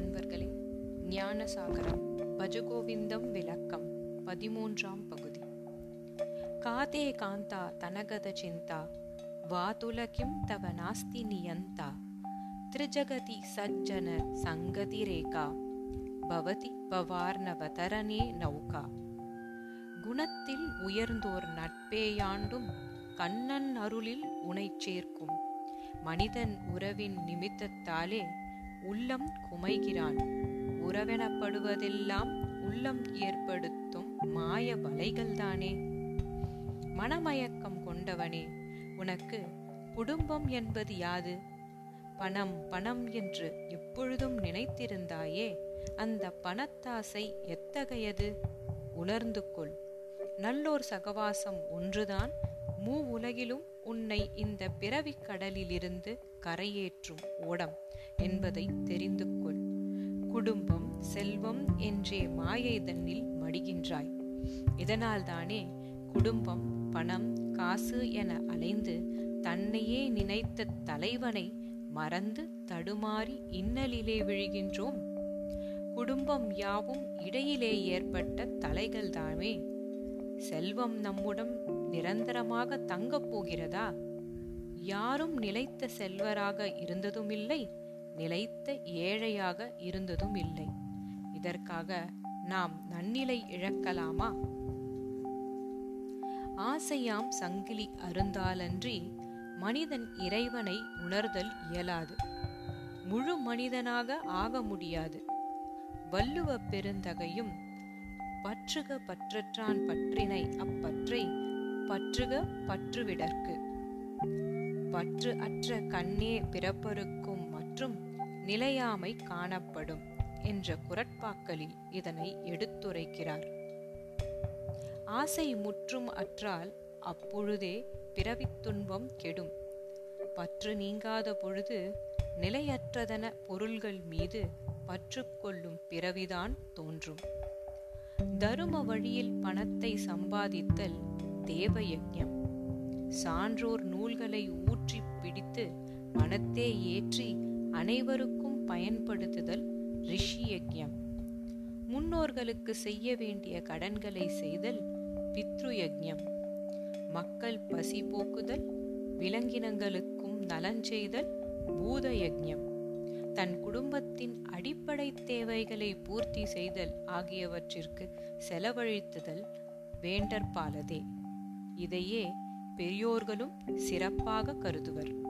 அன்பர்களே ஞானசாகரம் பஜகோவிந்தம் விளக்கம் பதிமூன்றாம் பகுதி. காதே காந்தா தனகத சிந்தா வாதுலகிம் தவ நாஸ்தி நியந்தா திரிஜகதி சஜ்ஜன சங்கதி ரேகா பவதி பவார்ணவதரனே நௌகா. குணத்தில் உயர்ந்தோர் நட்பேயாண்டும் கண்ணன் அருளில் உனை சேர்க்கும் மனிதன் உறவின் நிமித்தத்தாலே உள்ளம் குமைகிறான். உறவெனப்படுவதெல்லாம் உள்ளம் ஏற்படுத்தும் மாய வலைகள்தானே. மனமயக்கம் கொண்டவனே உனக்கு குடும்பம் என்பது யாது? பணம் பணம் என்று எப்பொழுதும் நினைத்திருந்தாயே அந்த பணத்தாசை எத்தகையது? உணர்ந்து கொள் நல்லோர் சகவாசம் ஒன்றுதான் மூ உலகிலும் உன்னை இந்த பிறவிக் கடலிலிருந்து கரையேற்றும் ஓடம் என்பதை தெரிந்து கொள். குடும்பம் செல்வம் என்றே மாயை தன்னில் மடிகின்றாய். இதனால்தானே குடும்பம் பணம் காசு என அலைந்து தன்னையே நினைத்த தலைவனை மறந்து தடுமாறி இன்னலிலே விழுகின்றோம். குடும்பம் யாவும் இடையிலே ஏற்பட்ட தலைகள்தாமே செல்வம் நம்முடன் நிரந்தரமாக தங்கப் போகிறதா? யாரும் நிலைத்த செல்வராக இருந்ததுமில்லை நிலைத்த ஏழையாக இருந்ததும் இல்லை இதற்காக நாம் நன்னிலை இழக்கலாமா? ஆசையாம் சங்கிலி அருந்தாலன்றி மனிதன் இறைவனை உணர்தல் இயலாது. முழு மனிதனாக ஆக முடியாது. வள்ளுவ பெருந்தகையும் பற்றுக பற்றற்றான் பற்றினை அப்பற்றை பற்றுக பற்றுவிடற்கு. பற்று அற்ற கண்ணே பிறப்பருக்கும் மற்றும் நிலையாமை காணப்படும் என்ற குரட்பாக்களில் இதனை எடுத்துரைக்கிறார். ஆசை முற்றும் அற்றால் அப்பொழுதே பிறவித் துன்பம் கெடும். பற்று நீங்காத பொழுது நிலையற்றதன பொருள்கள் மீது பற்று கொள்ளும் பிறவிதான் தோன்றும். தரும வழியில் பணத்தை சம்பாதித்தல் தேவயஜம் சான்றோர் நூல்களை ஊற்றி பிடித்து மனத்தே ஏற்றி அனைவருக்கும் பயன்படுத்துதல் ரிஷி யஜ்யம் முன்னோர்களுக்கு செய்ய வேண்டிய கடன்களை செய்தல் பித்ரு யஜ்யம் மக்கள் பசி போக்குதல் விலங்கினங்களுக்கும் நலஞ்செய்தல் பூத யஜ்யம் தன் குடும்பத்தின் அடிப்படை தேவைகளை பூர்த்தி செய்தல் ஆகியவற்றிற்கு செலவழித்துதல் வேண்டற்பாலதே. இதையே பெரியோர்களும் சிறப்பாக கருதுவர்.